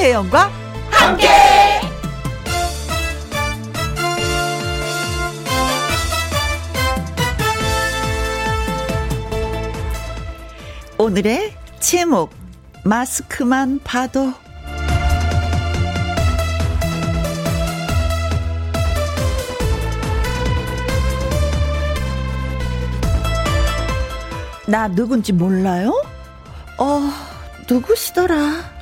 김혜영과 함께. 오늘의 제목 마스크만 봐도 나 누군지 몰라요? 어, 누구시더라?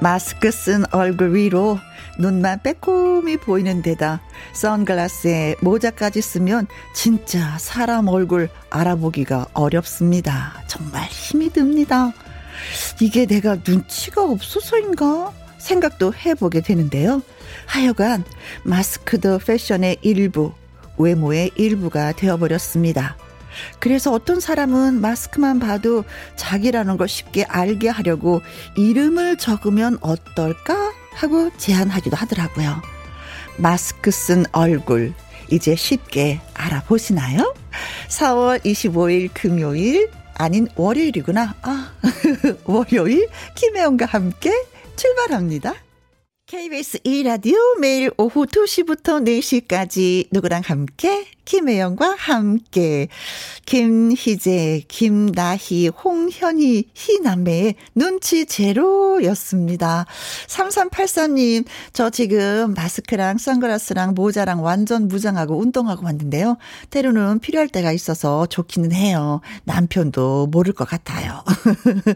마스크 쓴 얼굴 위로 눈만 빼꼼히 보이는 데다 선글라스에 모자까지 쓰면 진짜 사람 얼굴 알아보기가 어렵습니다. 정말 힘이 듭니다. 이게 내가 눈치가 없어서인가? 생각도 해보게 되는데요. 하여간 마스크도 패션의 일부, 외모의 일부가 되어버렸습니다. 그래서 어떤 사람은 마스크만 봐도 자기라는 걸 쉽게 알게 하려고 이름을 적으면 어떨까 하고 제안하기도 하더라고요. 마스크 쓴 얼굴 이제 쉽게 알아보시나요? 4월 25일 금요일 아닌 월요일이구나. 아, 월요일 김혜영과 함께 출발합니다. KBS 2라디오 매일 오후 2시부터 4시까지 누구랑 함께 김혜영과 함께 김희재, 김나희, 홍현희, 희남매의 눈치 제로였습니다. 3383님, 저 지금 마스크랑 선글라스랑 모자랑 완전 무장하고 운동하고 왔는데요. 때로는 필요할 때가 있어서 좋기는 해요. 남편도 모를 것 같아요.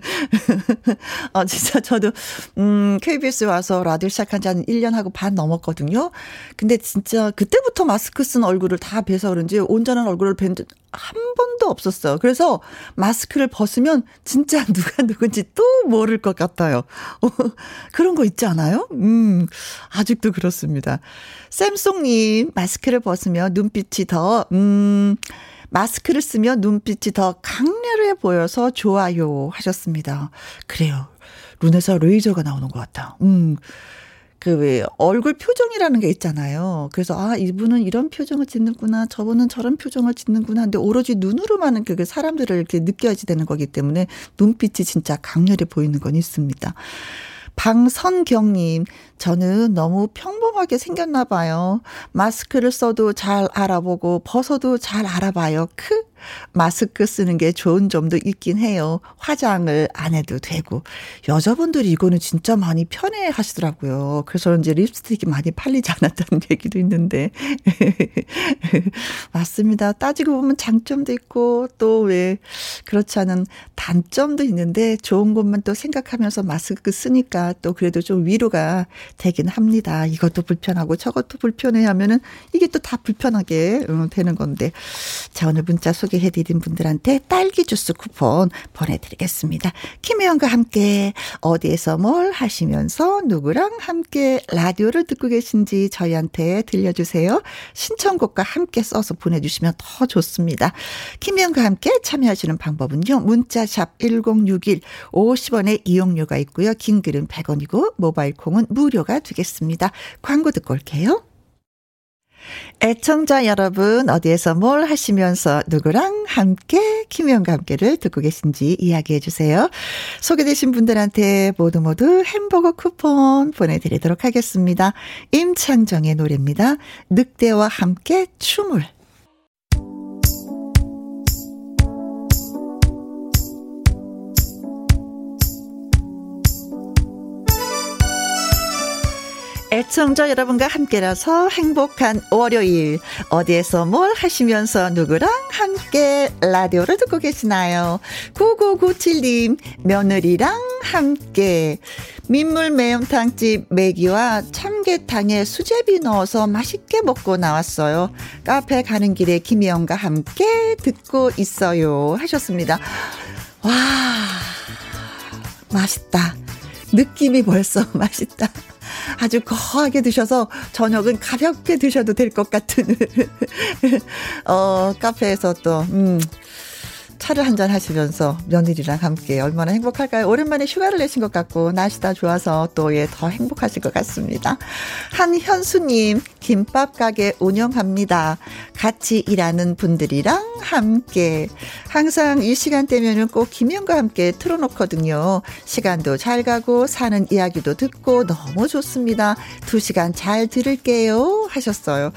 어, 진짜 저도, 음, KBS 와서 라디오 시작한 지 한 1년 하고 반 넘었거든요. 근데 진짜 그때부터 마스크 쓴 얼굴을 다 뵈서 그래서 그런지 온전한 얼굴을 뵌한 번도 없었어요. 그래서 마스크를 벗으면 진짜 누가 누군지 또 모를 것 같아요. 그런 거 있지 않아요? 음, 아직도 그렇습니다. 샘송님, 마스크를 벗으면 눈빛이 더, 음, 마스크를 쓰면 눈빛이 더 강렬해 보여서 좋아요 하셨습니다. 그래요. 눈에서 레이저가 나오는 것 같아. 음. 그왜 얼굴 표정이라는 게 있잖아요. 그래서 아 이분은 이런 표정을 짓는구나, 저분은 저런 표정을 짓는구나. 근데 오로지 눈으로만은 그게 사람들을 이렇게 느껴야지 되는 거기 때문에 눈빛이 진짜 강렬해 보이는 건 있습니다. 방선경님, 저는 너무 평범하게 생겼나 봐요. 마스크를 써도 잘 알아보고 벗어도 잘 알아봐요. 크. 마스크 쓰는 게 좋은 점도 있긴 해요. 화장을 안 해도 되고. 여자분들이 이거는 진짜 많이 편해 하시더라고요. 그래서 이제 립스틱이 많이 팔리지 않았다는 얘기도 있는데. 맞습니다. 따지고 보면 장점도 있고 또 왜 그렇지 않은 단점도 있는데 좋은 것만 또 생각하면서 마스크 쓰니까 또 그래도 좀 위로가 되긴 합니다. 이것도 불편하고 저것도 불편해 하면은 이게 또 다 불편하게 어, 되는 건데. 자, 오늘 문자 속 소개해드린 분들한테 딸기 주스 쿠폰 보내드리겠습니다. 김혜영과 함께 어디에서 뭘 하시면서 누구랑 함께 라디오를 듣고 계신지 저희한테 들려주세요. 신청곡과 함께 써서 보내주시면 더 좋습니다. 김혜영과 함께 참여하시는 방법은요. 문자샵 1061 50원의 이용료가 있고요. 긴 글은 100원이고 모바일 콩은 무료가 되겠습니다. 광고 듣고 올게요. 애청자 여러분, 어디에서 뭘 하시면서 누구랑 함께, 김영과 함께를 듣고 계신지 이야기해 주세요. 소개되신 분들한테 모두 모두 햄버거 쿠폰 보내드리도록 하겠습니다. 임창정의 노래입니다. 늑대와 함께 춤을. 애청자 여러분과 함께라서 행복한 월요일 어디에서 뭘 하시면서 누구랑 함께 라디오를 듣고 계시나요? 9997님 며느리랑 함께 민물 매운탕집 매기와 참게탕에 수제비 넣어서 맛있게 먹고 나왔어요. 카페 가는 길에 김희영과 함께 듣고 있어요 하셨습니다. 와 맛있다. 느낌이 벌써 맛있다. 아주 거하게 드셔서 저녁은 가볍게 드셔도 될 것 같은, 어, 카페에서 또, 음, 차를 한잔 하시면서 며느리랑 함께 얼마나 행복할까요? 오랜만에 휴가를 내신 것 같고 날씨가 좋아서 또 예 더 행복하실 것 같습니다. 한현수님 김밥 가게 운영합니다. 같이 일하는 분들이랑 함께 항상 이 시간대면은 꼭 김현과 함께 틀어놓거든요. 시간도 잘 가고 사는 이야기도 듣고 너무 좋습니다. 두 시간 잘 들을게요 하셨어요.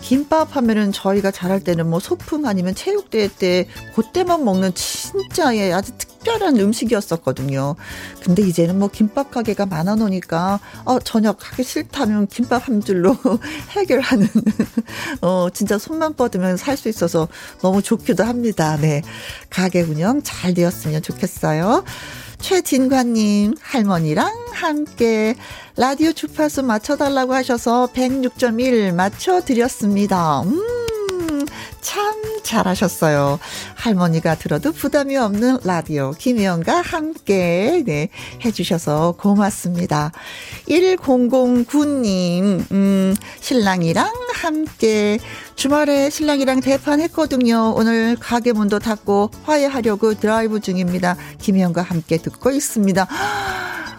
김밥 하면은 저희가 잘할 때는 뭐 소풍 아니면 체육대회 때 그때만 먹는 진짜 예 아주 특별한 음식이었었거든요. 근데 이제는 뭐 김밥 가게가 많아 놓으니까 어 저녁 하기 싫다면 김밥 한 줄로 해결하는 어 진짜 손만 뻗으면 살 수 있어서 너무 좋기도 합니다. 네. 가게 운영 잘 되었으면 좋겠어요. 최진관님 할머니랑 함께 라디오 주파수 맞춰달라고 하셔서 106.1 맞춰드렸습니다. 음, 참 잘하셨어요. 할머니가 들어도 부담이 없는 라디오 김혜영과 함께 네, 해주셔서 고맙습니다. 1009님 음, 신랑이랑 함께 주말에 신랑이랑 대판했거든요. 오늘 가게 문도 닫고 화해하려고 드라이브 중입니다. 김혜영과 함께 듣고 있습니다.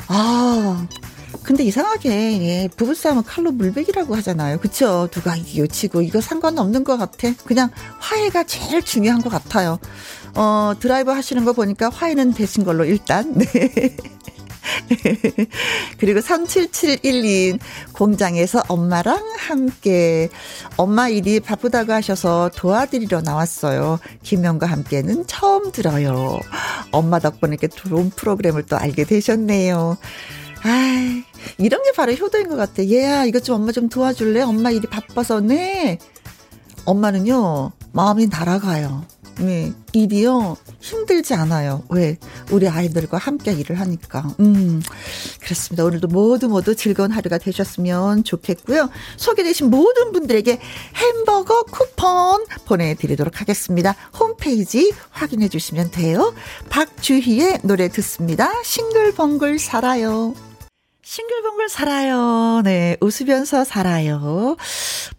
아 근데 이상하게 예, 부부싸움은 칼로 물베기라고 하잖아요. 그쵸? 누가 이기고 치고 이거 상관없는 것 같아. 그냥 화해가 제일 중요한 것 같아요. 어 드라이브 하시는 거 보니까 화해는 되신 걸로 일단 네. 그리고 37712 공장에서 엄마랑 함께 엄마 일이 바쁘다고 하셔서 도와드리러 나왔어요. 김영과 함께는 처음 들어요. 엄마 덕분에 이렇게 좋은 프로그램을 또 알게 되셨네요. 아, 이런 게 바로 효도인 것 같아. 얘야, 이것 좀 엄마 좀 도와줄래? 엄마 일이 바빠서, 네. 엄마는요, 마음이 날아가요. 네, 일이요, 힘들지 않아요. 왜? 우리 아이들과 함께 일을 하니까. 음, 그렇습니다. 오늘도 모두 모두 즐거운 하루가 되셨으면 좋겠고요. 소개되신 모든 분들에게 햄버거 쿠폰 보내드리도록 하겠습니다. 홈페이지 확인해 주시면 돼요. 박주희의 노래 듣습니다. 싱글벙글 살아요. 싱글벙글 살아요. 네, 웃으면서 살아요.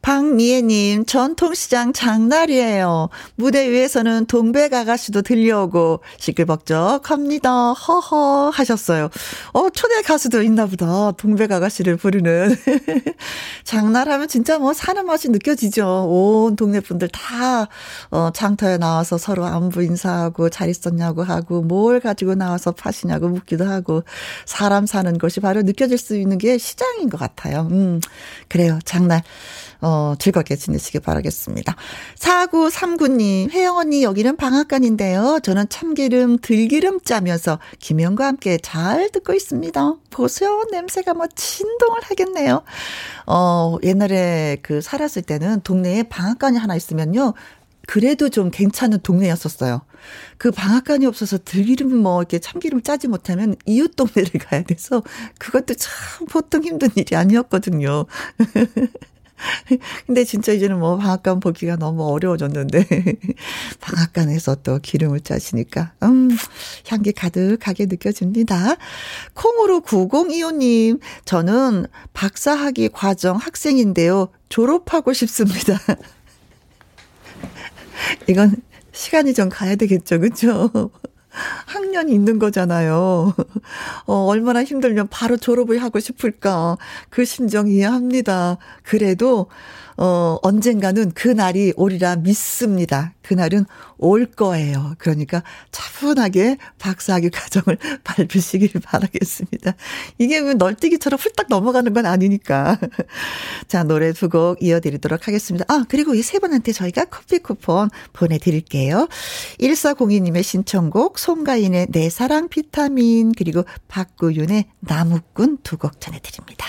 박미애님, 전통시장 장날이에요. 무대 위에서는 동백 아가씨도 들려오고 시끌벅적합니다. 허허 하셨어요. 어, 초대 가수도 있나 보다. 동백 아가씨를 부르는. 장날하면 진짜 뭐 사는 맛이 느껴지죠. 온 동네 분들 다, 어, 장터에 나와서 서로 안부 인사하고 잘 있었냐고 하고 뭘 가지고 나와서 파시냐고 묻기도 하고 사람 사는 것이 바로 느 껴질 수 있는 게 시장인 것 같아요. 음, 그래요. 장날. 어, 즐겁게 지내시길 바라겠습니다. 4939님, 혜영 언니, 여기는 방앗간인데요. 저는 참기름, 들기름 짜면서 김영과 함께 잘 듣고 있습니다. 보세요. 냄새가 뭐 진동을 하겠네요. 어, 옛날에 그 살았을 때는 동네에 방앗간이 하나 있으면요. 그래도 좀 괜찮은 동네였었어요. 그 방앗간이 없어서 들기름 뭐 이렇게 참기름 짜지 못하면 이웃 동네를 가야 돼서 그것도 참 보통 힘든 일이 아니었거든요. 근데 진짜 이제는 뭐 방앗간 보기가 너무 어려워졌는데 방앗간에서 또 기름을 짜시니까 음 향기 가득하게 느껴집니다. 콩으로 9025님 저는 박사학위 과정 학생인데요. 졸업하고 싶습니다. 이건 시간이 좀 가야 되겠죠. 그렇죠? 학년이 있는 거잖아요. 어, 얼마나 힘들면 바로 졸업을 하고 싶을까. 그 심정 이해합니다. 그래도, 어, 언젠가는 그 날이 오리라 믿습니다. 그날은 올 거예요. 그러니까 차분하게 박사학위 과정을 밟으시길 바라겠습니다. 이게 왜 널뛰기처럼 훌딱 넘어가는 건 아니니까. 자, 노래 두 곡 이어드리도록 하겠습니다. 아, 그리고 이 세 분한테 저희가 커피 쿠폰 보내드릴게요. 1402님의 신청곡, 송가인의 내 사랑 비타민, 그리고 박구윤의 나무꾼 두 곡 전해드립니다.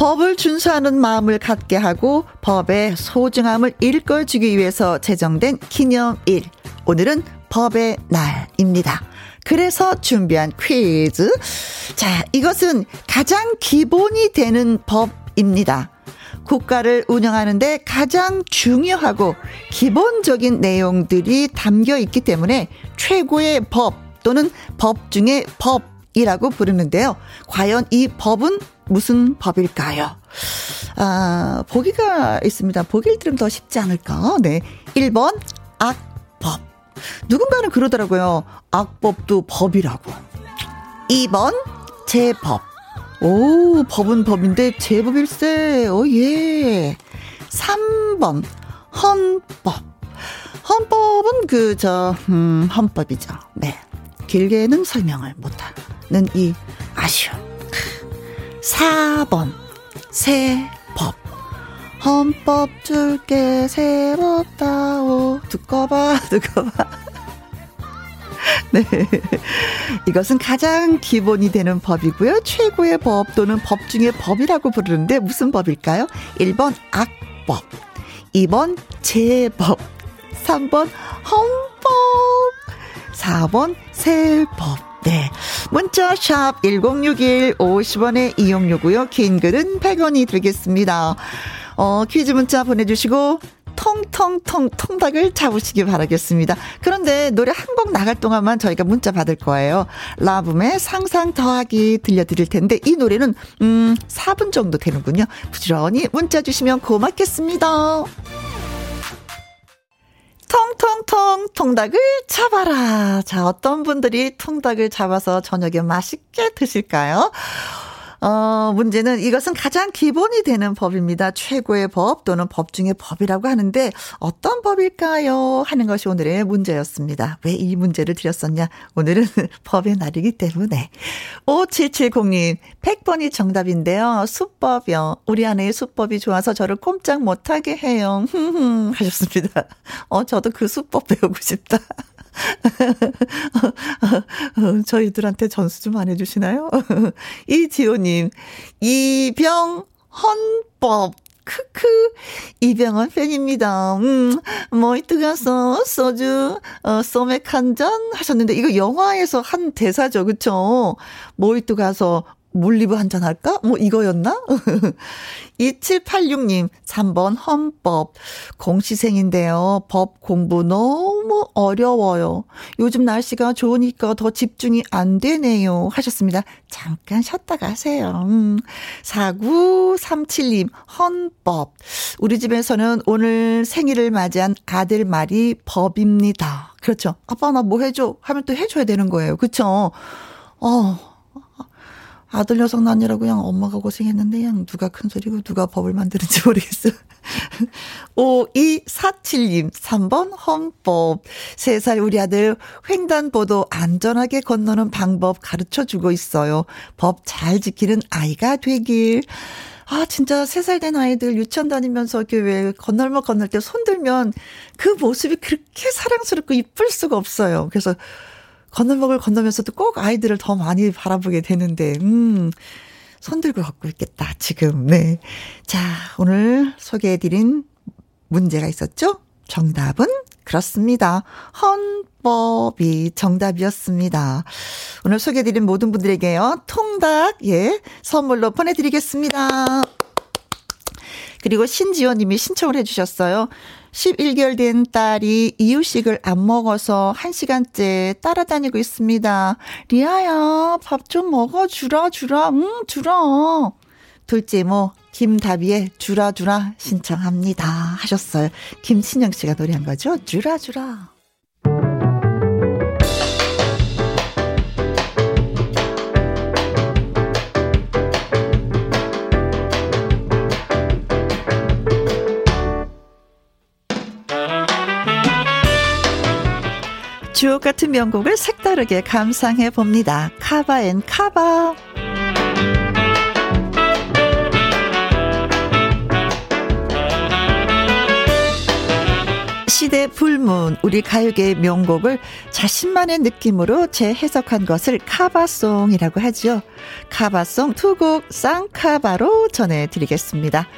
법을 준수하는 마음을 갖게 하고 법의 소중함을 읽어주기 위해서 제정된 기념일. 오늘은 법의 날입니다. 그래서 준비한 퀴즈. 자, 이것은 가장 기본이 되는 법입니다. 국가를 운영하는데 가장 중요하고 기본적인 내용들이 담겨 있기 때문에 최고의 법 또는 법 중의 법이라고 부르는데요. 과연 이 법은 무슨 법일까요? 아, 보기가 있습니다. 보기를 들으면 더 쉽지 않을까? 네. 1번, 악법. 누군가는 그러더라고요. 악법도 법이라고. 2번, 제법. 오, 법은 법인데 제법일세. 오, 예. 3번, 헌법. 헌법은 그, 저, 음, 헌법이죠. 네. 길게는 설명을 못하는 이 아쉬움. 4번, 세법. 헌법 줄게 세법다오. 두꺼 봐, 두꺼 봐. 네. 이것은 가장 기본이 되는 법이고요. 최고의 법 또는 법 중의 법이라고 부르는데 무슨 법일까요? 1번 악법, 2번 제법, 3번 헌법, 4번 세법. 네. 문자 샵 1061 50원의 이용료고요. 긴 글은 100원이 들겠습니다. 어, 퀴즈 문자 보내주시고 통통통 통닭을 잡으시기 바라겠습니다. 그런데 노래 한 곡 나갈 동안만 저희가 문자 받을 거예요. 라붐의 상상 더하기 들려드릴 텐데 이 노래는 음 4분 정도 되는군요. 부지런히 문자 주시면 고맙겠습니다. 통통통 통닭을 잡아라. 자, 어떤 분들이 통닭을 잡아서 저녁에 맛있게 드실까요? 어, 문제는 이것은 가장 기본이 되는 법입니다. 최고의 법 또는 법 중의 법이라고 하는데 어떤 법일까요? 하는 것이 오늘의 문제였습니다. 왜 이 문제를 드렸었냐? 오늘은 법의 날이기 때문에. 5770님, 100번이 정답인데요. 수법이요. 우리 아내의 수법이 좋아서 저를 꼼짝 못하게 해요. 하셨습니다. 어, 저도 그 수법 배우고 싶다. 저희들한테 전수 좀 안 해주시나요? 이지호님, 이병 헌법. 크크, 이병헌 팬입니다. 음, 모히또 가서 소주, 어, 소맥 한 잔 하셨는데, 이거 영화에서 한 대사죠, 그쵸? 모히또 가서 물리브 한잔 할까? 뭐 이거였나? 2786님, 3번 헌법. 공시생인데요. 법 공부 너무 어려워요. 요즘 날씨가 좋으니까 더 집중이 안 되네요. 하셨습니다. 잠깐 쉬었다 가세요. 음. 4937님, 헌법. 우리 집에서는 오늘 생일을 맞이한 아들 말이 법입니다. 그렇죠. 아빠 나 뭐 해줘? 하면 또 해줘야 되는 거예요. 그쵸? 어, 아들 녀석 낳느라고 그냥 엄마가 고생했는데 그냥 누가 큰 소리고 누가 법을 만드는지 모르겠어. 5247님 3번 헌법 3살 우리 아들 횡단보도 안전하게 건너는 방법 가르쳐 주고 있어요. 법 잘 지키는 아이가 되길. 아, 진짜 3살 된 아이들 유치원 다니면서 이렇게 건널목 건널 때 손들면 그 모습이 그렇게 사랑스럽고 이쁠 수가 없어요. 그래서 건널목을 건너면서도 꼭 아이들을 더 많이 바라보게 되는데, 음, 손 들고 걷고 있겠다, 지금. 네. 자, 오늘 소개해드린 문제가 있었죠? 정답은 그렇습니다. 헌법이 정답이었습니다. 오늘 소개해드린 모든 분들에게요, 통닭, 예, 선물로 보내드리겠습니다. 그리고 신지원 님이 신청을 해주셨어요. 11개월 된 딸이 이유식을 안 먹어서 1시간째 따라다니고 있습니다. 리아야, 밥 좀 먹어 주라, 주라, 응, 주라. 둘째 모, 김다비의 주라, 주라 신청합니다. 하셨어요. 김신영 씨가 노래한 거죠? 주라, 주라. 주옥 같은 명곡을 색다르게 감상해 봅니다. Cover and Cover. 소녀시대 불문, 우리 가요계의 명곡을 자신만의 느낌으로 재해석한 것을 카바송이라고 하죠. 카바송 두 곡 쌍카바로 전해드리겠습니다.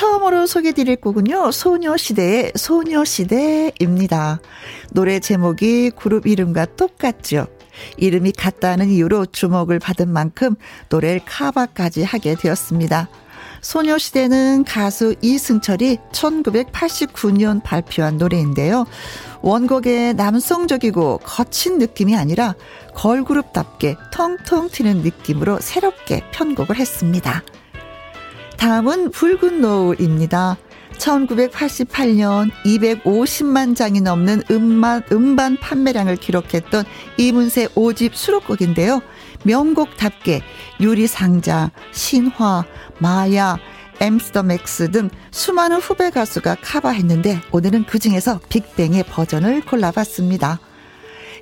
처음으로 소개드릴 곡은요, 소녀시대의 소녀시대입니다. 노래 제목이 그룹 이름과 똑같죠. 이름이 같다는 이유로 주목을 받은 만큼 노래를 카바까지 하게 되었습니다. 소녀시대는 가수 이승철이 1989년 발표한 노래인데요. 원곡의 남성적이고 거친 느낌이 아니라 걸그룹답게 텅텅 튀는 느낌으로 새롭게 편곡을 했습니다. 다음은 붉은 노을입니다. 1988년 250만 장이 넘는 음반, 음반 판매량을 기록했던 이문세 5집 수록곡인데요. 명곡답게 유리상자, 신화, 마야, 엠스더맥스 등 수많은 후배 가수가 카바했는데 오늘은 그 중에서 빅뱅의 버전을 골라봤습니다.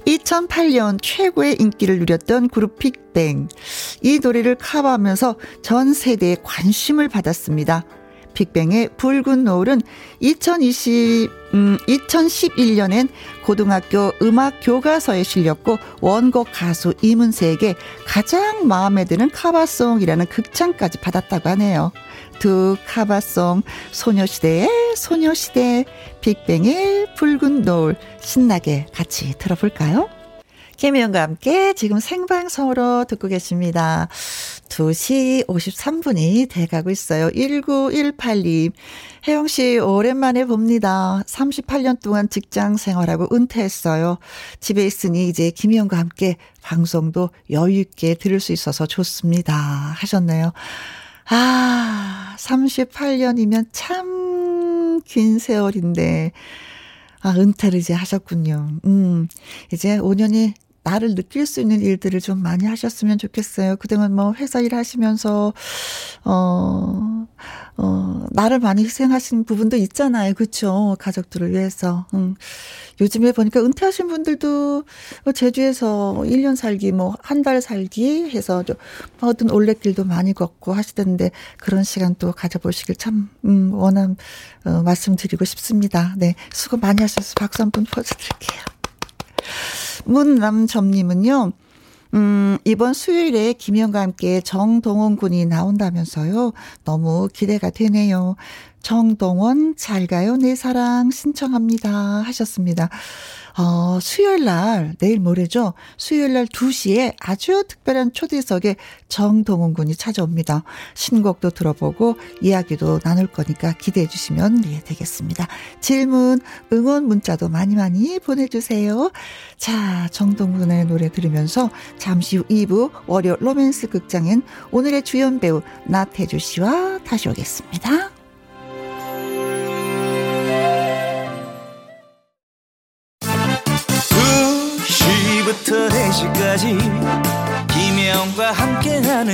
2008년 최고의 인기를 누렸던 그룹 빅뱅. 이 노래를 카바하면서 전 세대의 관심을 받았습니다. 빅뱅의 붉은 노을은 2020, 음, 2011년엔 고등학교 음악 교과서에 실렸고 원곡 가수 이문세에게 가장 마음에 드는 카바송이라는 극찬까지 받았다고 하네요. 두 카바송 소녀시대의 소녀시대 빅뱅의 붉은 노을 신나게 같이 들어볼까요? 김혜영과 함께 지금 생방송으로 듣고 계십니다. 2시 53분이 돼가고 있어요. 1918님. 혜영 씨, 오랜만에 봅니다. 38년 동안 직장 생활하고 은퇴했어요. 집에 있으니 이제 김혜영과 함께 방송도 여유있게 들을 수 있어서 좋습니다. 하셨네요. 아, 38년이면 참 긴 세월인데, 아, 은퇴를 이제 하셨군요. 음, 이제 5년이 나를 느낄 수 있는 일들을 좀 많이 하셨으면 좋겠어요. 그동안 뭐 회사 일 하시면서, 어, 어, 나를 많이 희생하신 부분도 있잖아요. 그쵸. 가족들을 위해서. 음. 요즘에 보니까 은퇴하신 분들도 뭐 제주에서 1년 살기, 뭐, 한 달 살기 해서 좀 어떤 올레길도 많이 걷고 하시던데 그런 시간 또 가져보시길 참, 음, 원함, 어, 말씀드리고 싶습니다. 네. 수고 많이 하셔서 박수 한 번 퍼드릴게요. 문남점님은요, 음, 이번 수요일에 김영과 함께 정동원 군이 나온다면서요. 너무 기대가 되네요. 정동원, 잘 가요, 내 사랑, 신청합니다. 하셨습니다. 어, 수요일 날, 내일 모레죠. 수요일 날 2시에 아주 특별한 초대석에 정동훈 군이 찾아옵니다. 신곡도 들어보고 이야기도 나눌 거니까 기대해 주시면 네, 되겠습니다. 질문, 응원 문자도 많이 많이 보내주세요. 자, 정동훈의 노래 들으면서 잠시 후 2부 월요 로맨스 극장엔 오늘의 주연 배우 나태주 씨와 다시 오겠습니다.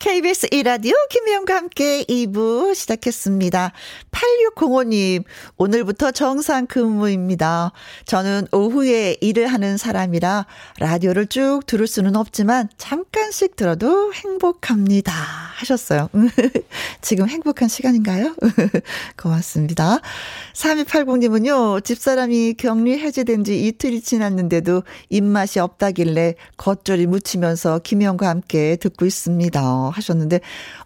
KBS 이라디오 김혜영과 함께 2부 시작했습니다. 8605님, 오늘부터 정상 근무입니다. 저는 오후에 일을 하는 사람이라 라디오를 쭉 들을 수는 없지만 잠깐씩 들어도 행복합니다. 하셨어요. 지금 행복한 시간인가요? 고맙습니다. 3280님은요, 집사람이 격리 해제된 지 이틀이 지났는데도 입맛이 없다길래 겉절이 묻히면서 김혜영과 함께 듣고 있습니다. 하셨는데,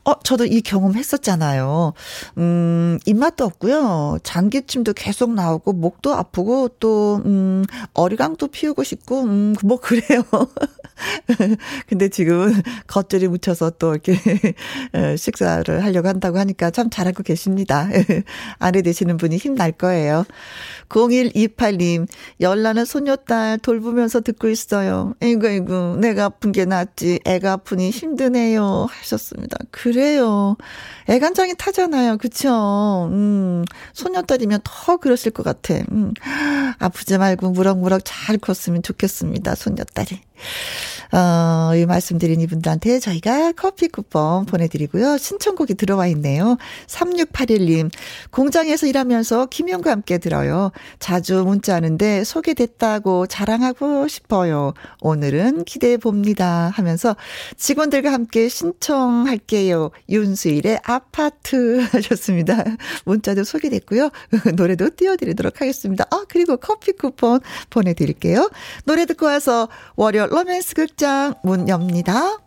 어, 저도 이 경험 했었잖아요. 음, 입맛도 없고요. 장기침도 계속 나오고, 목도 아프고, 또, 음, 어리광도 피우고 싶고, 음, 뭐, 그래요. 근데 지금 겉절이 묻혀서 또 이렇게 식사를 하려고 한다고 하니까 참 잘하고 계십니다. 아내 되시는 분이 힘날 거예요. 0128님, 열나는 소녀딸 돌보면서 듣고 있어요. 에이구, 에이구, 내가 아픈 게 낫지. 애가 아프니 힘드네요. 하셨습니다. 요. 애간장이 타잖아요. 그쵸? 음, 소녀딸이면 더 그러실 것 같아. 음, 아프지 말고 무럭무럭 잘 컸으면 좋겠습니다. 소녀딸이. 어, 이 말씀드린 이분들한테 저희가 커피 쿠폰 보내드리고요. 신청곡이 들어와 있네요. 3681님, 공장에서 일하면서 김영과 함께 들어요. 자주 문자하는데 소개됐다고 자랑하고 싶어요. 오늘은 기대해 봅니다. 하면서 직원들과 함께 신청할게요. 윤수일의 아파트 하셨습니다. 문자도 소개됐고요. 노래도 띄워드리도록 하겠습니다. 아, 그리고 커피 쿠폰 보내드릴게요. 노래 듣고 와서 월요 로맨스 극장 문 엽니다.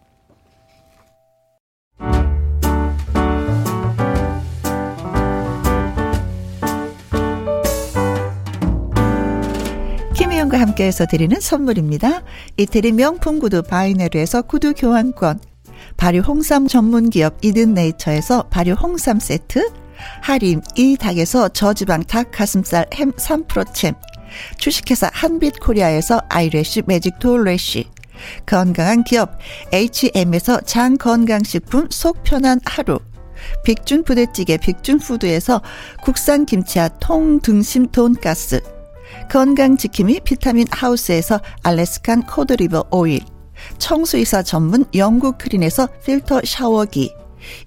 김혜영과 함께해서 드리는 선물입니다. 이태리 명품 구두 바이네르에서 구두 교환권, 발효 홍삼 전문 기업 이든 네이처에서 발효 홍삼 세트, 하림 이 닭에서 저지방 닭 가슴살 햄 3%챔, 주식회사 한빛 코리아에서 아이래쉬 매직 톨래쉬, 건강한 기업 H&M에서 장건강식품 속 편한 하루, 빅준 부대찌개 빅준푸드에서 국산 김치와 통등심 돈가스, 건강지킴이 비타민 하우스에서 Alaskan cod liver oil, 청소 이사 전문 영국 크린에서 필터 샤워기,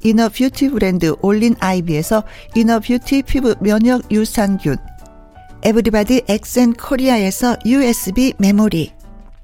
inner beauty 브랜드 올린 아이비에서 inner beauty 피부 면역 유산균, 에브리바디 엑센 코리아에서 USB 메모리,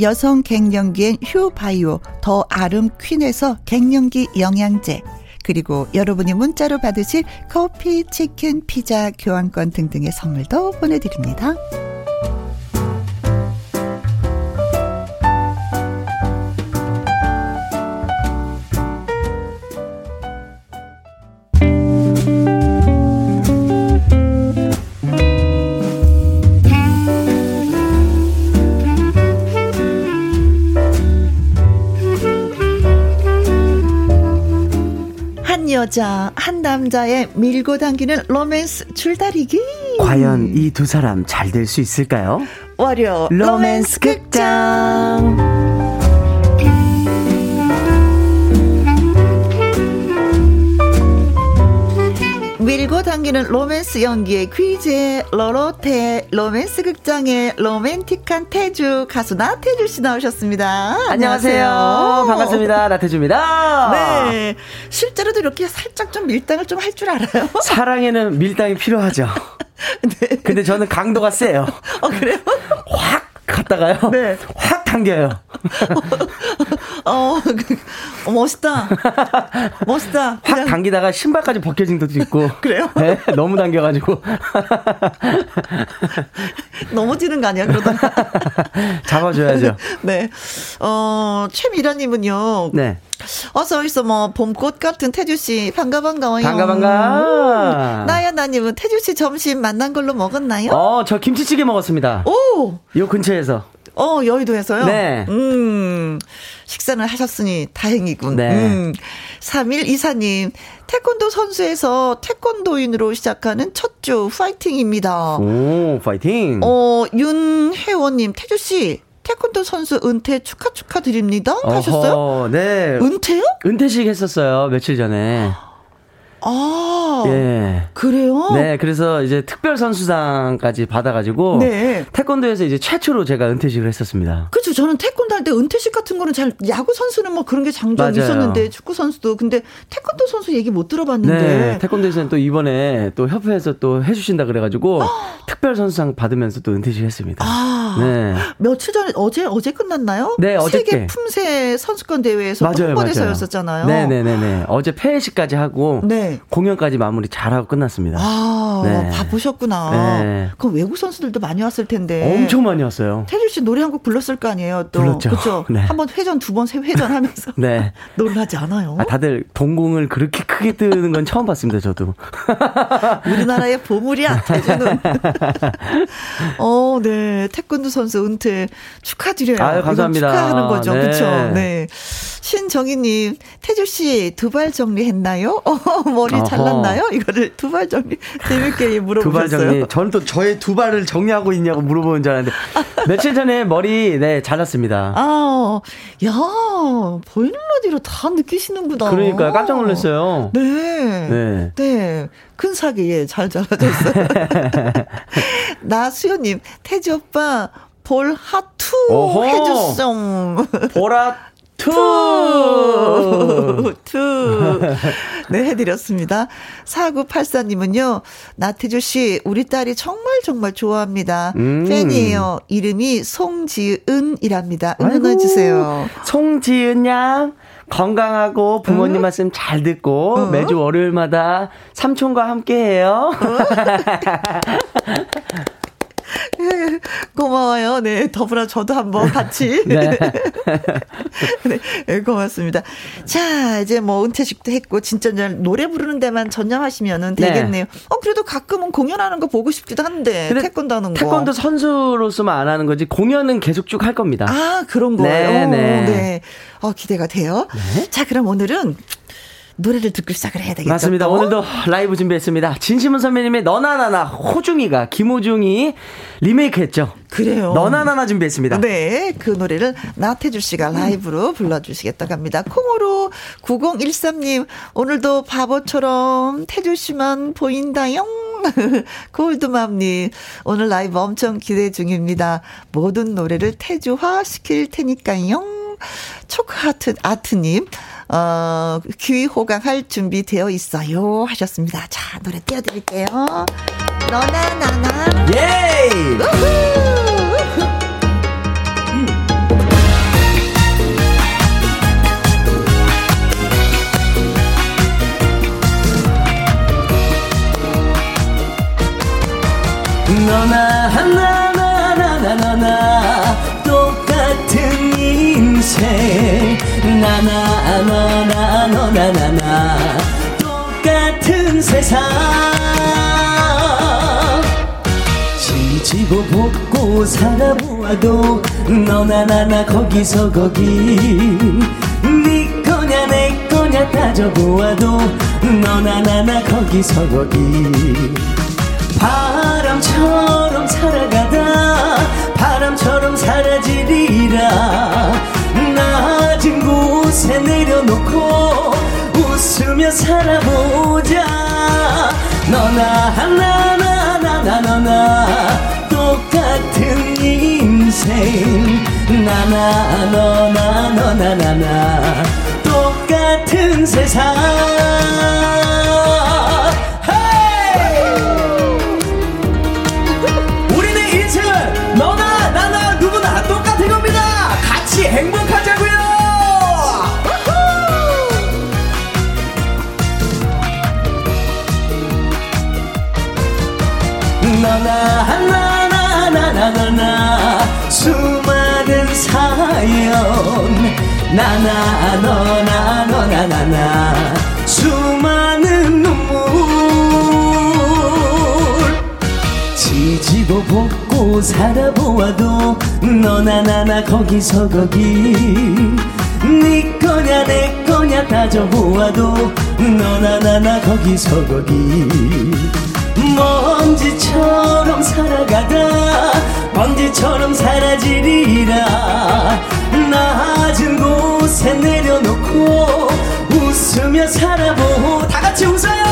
여성 갱년기엔 휴바이오 더 아름 퀸에서 갱년기 영양제, 그리고 여러분이 문자로 받으실 커피, 치킨, 피자, 교환권 등등의 선물도 보내드립니다. 여자, 한 남자의 밀고 당기는 로맨스 줄다리기. 과연 이 두 사람 잘 될 수 있을까요? 월요 로맨스, 로맨스 극장. 밀고 당기는 로맨스 연기의 귀재 로로테 로맨스 극장의 로맨틱한 태주 가수 나태주 씨 나오셨습니다. 안녕하세요. 안녕하세요. 반갑습니다. 나태주입니다. 네. 실제로도 이렇게 살짝 좀 밀당을 좀 할 줄 알아요? 사랑에는 밀당이 필요하죠. 네. 근데 저는 강도가 세요. 어, 그래요? 확 갔다가요. 네. 확 당겨요. 어, 그, 어, 멋있다. 멋있다. 확 당기다가 신발까지 벗겨진 것도 있고. 그래요? 네, 너무 당겨가지고. 넘어지는 거 아니야, 그러다가. 잡아줘야죠. 네. 어, 최미라님은요. 네. 어서 어서 뭐 봄꽃 같은 태주 씨 반가 반가워요. 반가 반가. 나야나님은 태주 씨 점심 만난 걸로 먹었나요? 어, 저 김치찌개 먹었습니다. 오. 요 근처에서. 어, 여의도에서요? 네. 음, 식사는 하셨으니 다행이군. 네. 음, 3일 이사님, 태권도 선수에서 태권도인으로 시작하는 첫 주 파이팅입니다. 오, 파이팅. 어, 윤혜원님, 태주씨, 태권도 선수 은퇴 축하 축하드립니다. 하셨어요? 네. 은퇴요? 은퇴식 했었어요, 며칠 전에. 아, 예. 그래요? 네, 그래서 이제 특별 선수상까지 받아가지고 네. 태권도에서 이제 최초로 제가 은퇴식을 했었습니다. 그렇죠. 저는 태권도 할 때 은퇴식 같은 거는 잘 야구 선수는 뭐 그런 게 장점 있었는데 축구 선수도 근데 태권도 선수 얘기 못 들어봤는데. 네, 태권도에서는 또 이번에 또 협회에서 또 해주신다 그래가지고 특별 선수상 받으면서 또 은퇴식 했습니다. 아, 네. 며칠 전에 어제 어제 끝났나요? 네, 어제 세계 품새 선수권 대회에서 홍보대사였었잖아요. 네, 네, 네, 네. 어제 폐회식까지 하고. 네. 공연까지 마무리 잘하고 끝났습니다. 아, 네. 바쁘셨구나. 네. 그럼 외국 선수들도 많이 왔을 텐데. 엄청 많이 왔어요. 태주 씨 노래 한 곡 불렀을 거 아니에요, 또. 불렀죠. 그렇죠. 네. 한번 회전, 두 번, 세 회전 하면서. 네. 놀라지 않아요? 아, 다들 동공을 그렇게 크게 뜨는 건 처음 봤습니다, 저도. 우리나라의 보물이야, 태주는. 어, 네. 태권도 선수 은퇴 축하드려요. 아유, 감사합니다. 축하하는 거죠. 네. 그렇죠. 네. 신정희님, 태주 씨, 두 발 정리했나요? 어, 머리 어허. 잘랐나요? 이거를 두발 정리, 재밌게 물어보셨어요. 두발 정리. 저는 또 저의 두 발을 정리하고 있냐고 물어보는 줄 알았는데, 며칠 전에 머리, 네, 잘랐습니다. 아, 야, 보이는 라디로 다 느끼시는구나. 그러니까 깜짝 놀랐어요. 네. 네. 네. 큰 사기 에 잘 잘라졌어요. 나수연님, 태지 오빠, 볼 하투 해줬어. 보라 투! 투! 네, 해드렸습니다. 4984님은요, 나태주 씨, 우리 딸이 정말 정말 좋아합니다. 음. 팬이에요. 이름이 송지은이랍니다. 응원해주세요. 송지은 양, 건강하고 부모님 응? 말씀 잘 듣고 응? 매주 월요일마다 삼촌과 함께 해요. 고마워요. 네, 더불어 저도 한번 같이. 네. 네. 고맙습니다. 자, 이제 뭐 은퇴식도 했고 진짜 노래 부르는 데만 전념하시면은 네. 되겠네요. 네. 어, 그래도 가끔은 공연하는 거 보고 싶기도 한데 태권도 하는 거. 태권도 선수로서만 안 하는 거지 공연은 계속 쭉 할 겁니다. 아, 그런 거예요. 네, 네. 네. 어, 기대가 돼요. 네. 자, 그럼 오늘은 노래를 듣고 시작을 해야 되겠죠. 맞습니다. 또? 오늘도 라이브 준비했습니다. 진심은 선배님의 너나나나 호중이가 김호중이 리메이크했죠. 그래요. 너나나나 준비했습니다. 네, 그 노래를 나태주 씨가 라이브로 불러주시겠다고 합니다. 콩으로 9013님 오늘도 바보처럼 태주 씨만 보인다용. 골드맘님, 오늘 라이브 엄청 기대 중입니다. 모든 노래를 태주화 시킬 테니까요. 초크하트 아트님, 어, 귀 호강할 준비되어 있어요. 하셨습니다. 자, 노래 띄워드릴게요. 너나, 나나. 예! 너나 하나 세상. 지지고 볶고 살아보아도 너나 나나 거기서 거기. 네 거냐 내 거냐 따져보아도 너나 나나 거기서 거기. 바람처럼 살아가다 바람처럼 사라지리라. 낮은 곳에 내려놓고 웃으며 살아보자. 너나 하나 나나 너나. 똑같은 인생. 나나 너나 너나 나나. 똑같은 세상 나나 너나 너나 나나. 수많은 눈물 지지고 볶고 살아보아도 너나 나나 거기서 거기. 네 거냐 내 거냐 따져보아도 너나 나나 거기서 거기. 먼지처럼 살아가다 먼지처럼 사라지리라 낮은 곳에 내려놓고 웃으며 살아보 다 같이 웃어요.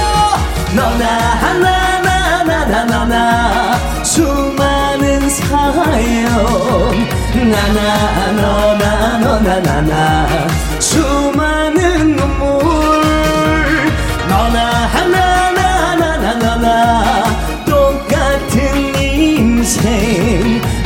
너나 하나 나나 나나 수많은 사연. 나나 너나 너나 나나. 수많은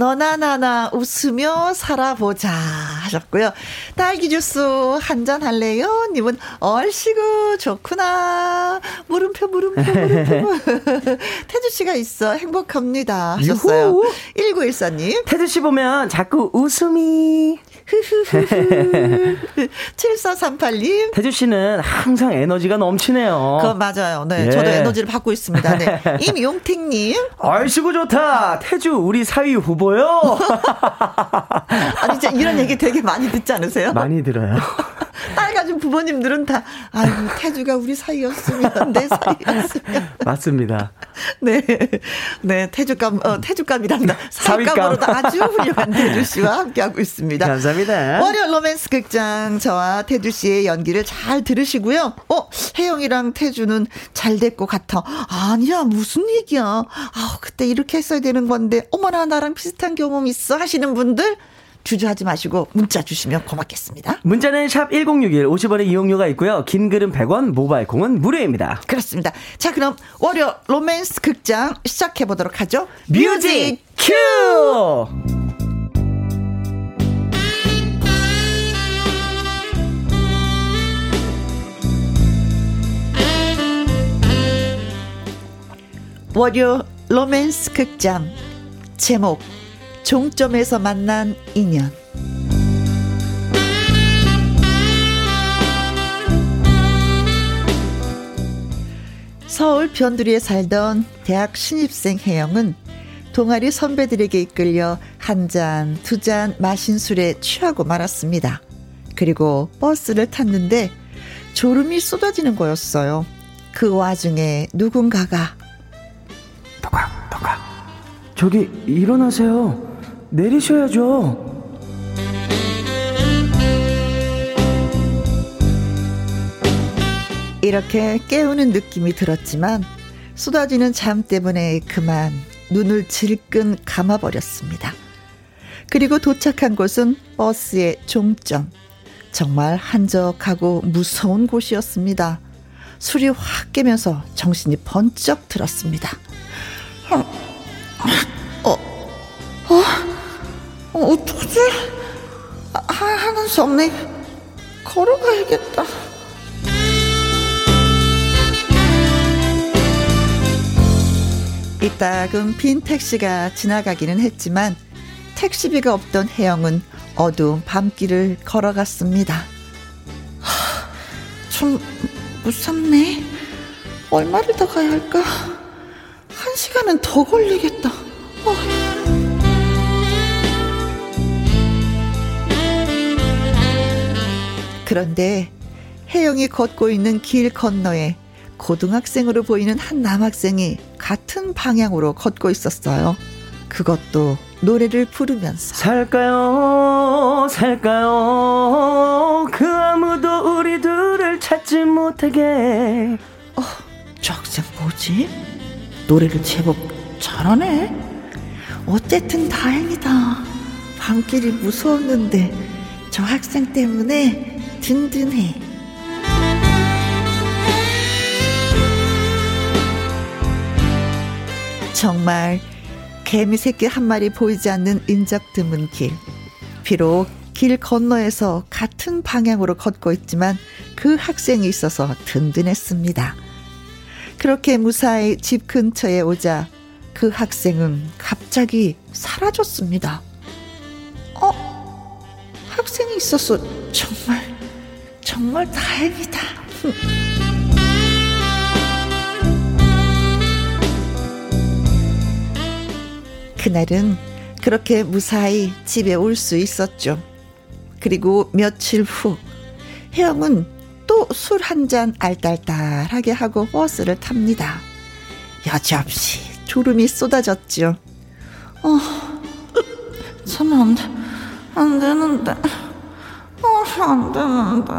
너나 나나 웃으며 살아보자 하셨고요. 딸기 주스 한 잔 할래요? 님은 얼씨구 좋구나. 물음표 물음표 물음표. 태주 씨가 있어 행복합니다. 하셨어요. 1914님. 태주 씨 보면 자꾸 웃음이. 7438님. 태주 씨는 항상 에너지가 넘치네요. 그 맞아요. 네. 예. 저도 에너지를 받고 있습니다. 네. 임용택님. 얼씨구 좋다. 태주 우리 사위 후보 요. 아니, 이런 얘기 되게 많이 듣지 않으세요? 많이 들어요. 딸 부모님들은 다, 아유, 태주가 우리 사이였으면, 내 사이였으면. 맞습니다. 네. 네, 태주감, 어, 태주감이란다. 사위감으로도 아주 훌륭한 태주 씨와 함께하고 있습니다. 감사합니다. 월요 로맨스 극장 저와 태주 씨의 연기를 잘 들으시고요. 어, 혜영이랑 태주는 잘될것 같아. 아니야, 무슨 얘기야. 아 그때 이렇게 했어야 되는 건데, 어머나, 나랑 비슷한 경험 있어 하시는 분들, 주저하지 마시고 문자 주시면 고맙겠습니다. 문자는 샵 1061, 50원의 이용료가 있고요. 긴 글은 100원, 모바일 콩은 무료입니다. 그렇습니다. 자, 그럼 월요 로맨스 극장 시작해 보도록 하죠. Music cue! 월요 로맨스 극장 제목 종점에서 만난 인연 서울 변두리에 살던 대학 신입생 혜영은 동아리 선배들에게 이끌려 한 잔, 두 잔 마신 술에 취하고 말았습니다. 그리고 버스를 탔는데 졸음이 쏟아지는 거였어요. 그 와중에 누군가가 너가, 너가, 저기 일어나세요. 내리셔야죠. 이렇게 깨우는 느낌이 들었지만 쏟아지는 잠 때문에 그만 눈을 질끈 감아버렸습니다. 그리고 도착한 곳은 버스의 종점. 정말 한적하고 무서운 곳이었습니다. 술이 확 깨면서 정신이 번쩍 들었습니다. 어, 어, 어, 어 어떡하지? 아, 하는 수 없네. 걸어가야겠다. 이따금 빈 택시가 지나가기는 했지만 택시비가 없던 혜영은 어두운 밤길을 걸어갔습니다. 하, 좀 무섭네. 얼마를 더 가야 할까? 한 시간은 더 걸리겠다. 어. 그런데 혜영이 걷고 있는 길 건너에 고등학생으로 보이는 한 남학생이 같은 방향으로 걷고 있었어요. 그것도 노래를 부르면서. 살까요? 살까요? 그 아무도 우리 둘을 찾지 못하게. 어, 저 학생 뭐지? 노래를 제법 잘하네. 어쨌든 다행이다. 밤길이 무서웠는데 저 학생 때문에 든든해 정말 개미 새끼 한 마리 보이지 않는 인적 드문 길. 비록 길 건너에서 같은 방향으로 걷고 있지만 그 학생이 있어서 든든했습니다. 그렇게 무사히 집 근처에 오자 그 학생은 갑자기 사라졌습니다. 어? 학생이 있었어. 정말, 정말 다행이다. 그날은 그렇게 무사히 집에 올 수 있었죠. 그리고 며칠 후 혜영은 또 술 한 잔 알딸딸하게 하고 버스를 탑니다. 여지없이 졸음이 쏟아졌죠. 어, 자면 안 돼. 안 되는데. 어, 안 되는데.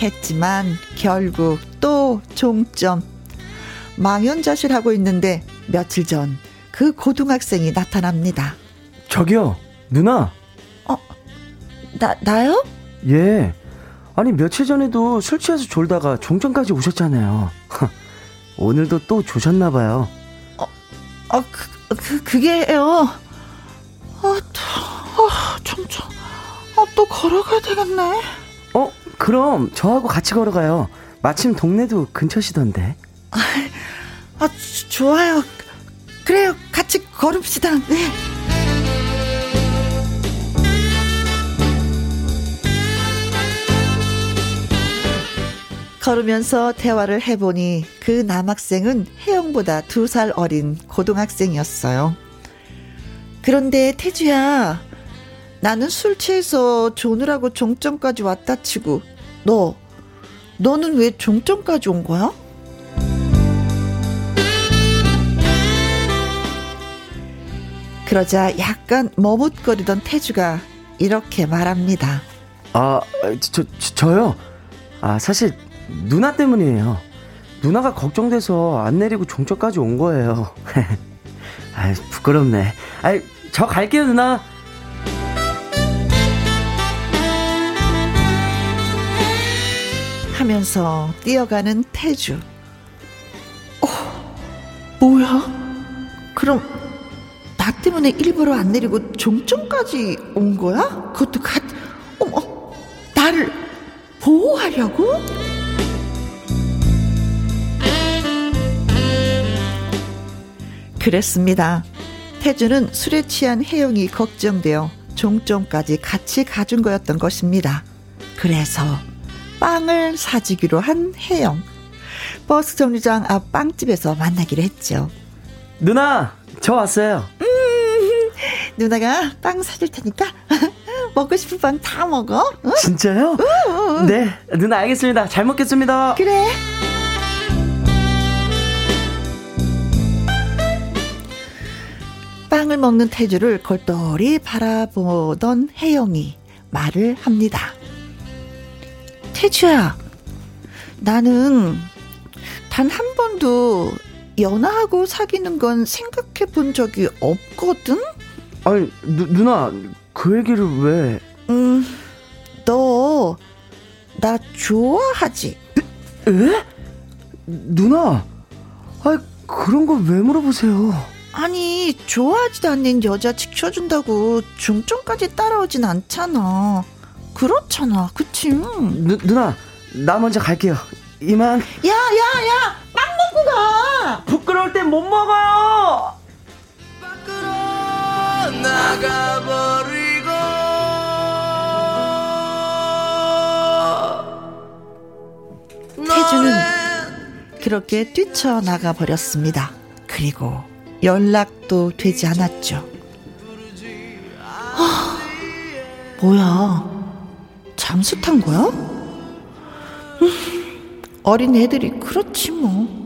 했지만 결국 또 종점. 망연자실하고 있는데 며칠 전 그 고등학생이 나타납니다. 저기요, 누나. 어, 나, 나요? 예. 아니, 며칠 전에도 술 취해서 졸다가 종점까지 오셨잖아요. 오늘도 또 조셨나봐요. 어, 어, 그, 그, 그게요. 아, 또, 아, 점점. 아, 또 걸어가야 되겠네. 어, 그럼 저하고 같이 걸어가요. 마침 동네도 근처시던데. 아, 아 좋아요. 그래요. 같이 걸읍시다. 네. 걸으면서 대화를 해보니 그 남학생은 혜영보다 두 살 어린 고등학생이었어요. 그런데 태주야, 나는 술 취해서 조느라고 종점까지 왔다 치고, 너, 너는 왜 종점까지 온 거야? 그러자 약간 머뭇거리던 태주가 이렇게 말합니다. 아, 저, 저 저요? 아, 사실 누나 때문이에요. 누나가 걱정돼서 안 내리고 종점까지 온 거예요. 아, 부끄럽네. 아, 저 갈게요, 누나. 하면서 뛰어가는 태주. 어, 뭐야? 그럼 나 때문에 일부러 안 내리고 종점까지 온 거야? 그것도 가, 어머, 나를 보호하려고? 그랬습니다. 태주는 술에 취한 혜영이 걱정되어 종점까지 같이 가준 거였던 것입니다. 그래서 빵을 사주기로 한 혜영. 버스 정류장 앞 빵집에서 만나기로 했죠. 누나, 저 왔어요. 음, 누나가 빵 사줄 테니까 먹고 싶은 빵 다 먹어. 응? 진짜요? 응, 응. 네, 누나 알겠습니다. 잘 먹겠습니다. 그래. 빵을 먹는 태주를 골똘히 바라보던 혜영이 말을 합니다. 태주야, 나는 단 한 번도 연하하고 사귀는 건 생각해 본 적이 없거든? 아니, 누, 누나, 그 얘기를 왜? 음, 너, 나 좋아하지? 에? 누나, 아 그런 걸 왜 물어보세요? 아니, 좋아하지도 않는 여자 지켜준다고 중점까지 따라오진 않잖아. 그렇잖아, 그치? 누, 누나, 나 먼저 갈게요. 이만. 야, 야, 야! 빵 먹고 가! 부끄러울 땐 못 먹어요! 나가버리고 태주는 그렇게 뛰쳐나가 버렸습니다. 그리고 연락도 되지 않았죠. 아, 뭐야? 잠수 탄 거야? 음, 어린 애들이 그렇지 뭐.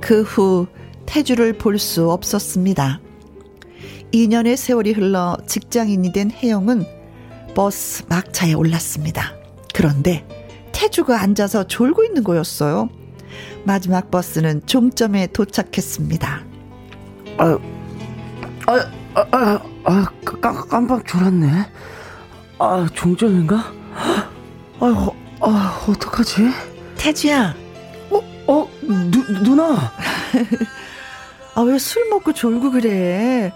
그 후 태주를 볼 수 없었습니다. 2년의 세월이 흘러 직장인이 된 혜영은 버스 막차에 올랐습니다. 그런데 태주가 앉아서 졸고 있는 거였어요. 마지막 버스는 종점에 도착했습니다. 아, 아, 아, 아, 아 깜, 깜빡 졸았네. 아, 종점인가? 아, 아, 어떡하지? 태주야. 어, 어, 누, 누나. 아, 왜 술 먹고 졸고 그래?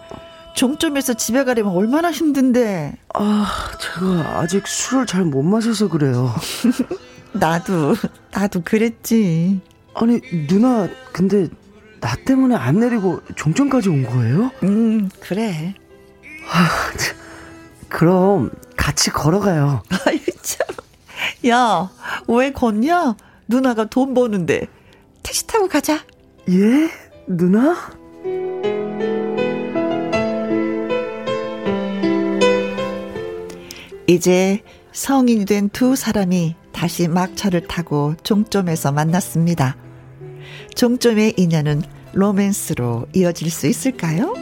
종점에서 집에 가려면 얼마나 힘든데. 아, 제가 아직 술을 잘 못 마셔서 그래요. 나도, 나도 그랬지. 아니, 누나, 근데 나 때문에 안 내리고 종점까지 온 거예요? 음, 그래. 아, 그럼 같이 걸어가요. 아유, 참. 야, 왜 걷냐? 누나가 돈 버는데. 택시 타고 가자. 예? 누나? 이제 성인이 된 두 사람이 다시 막차를 타고 종점에서 만났습니다. 종점의 인연은 로맨스로 이어질 수 있을까요?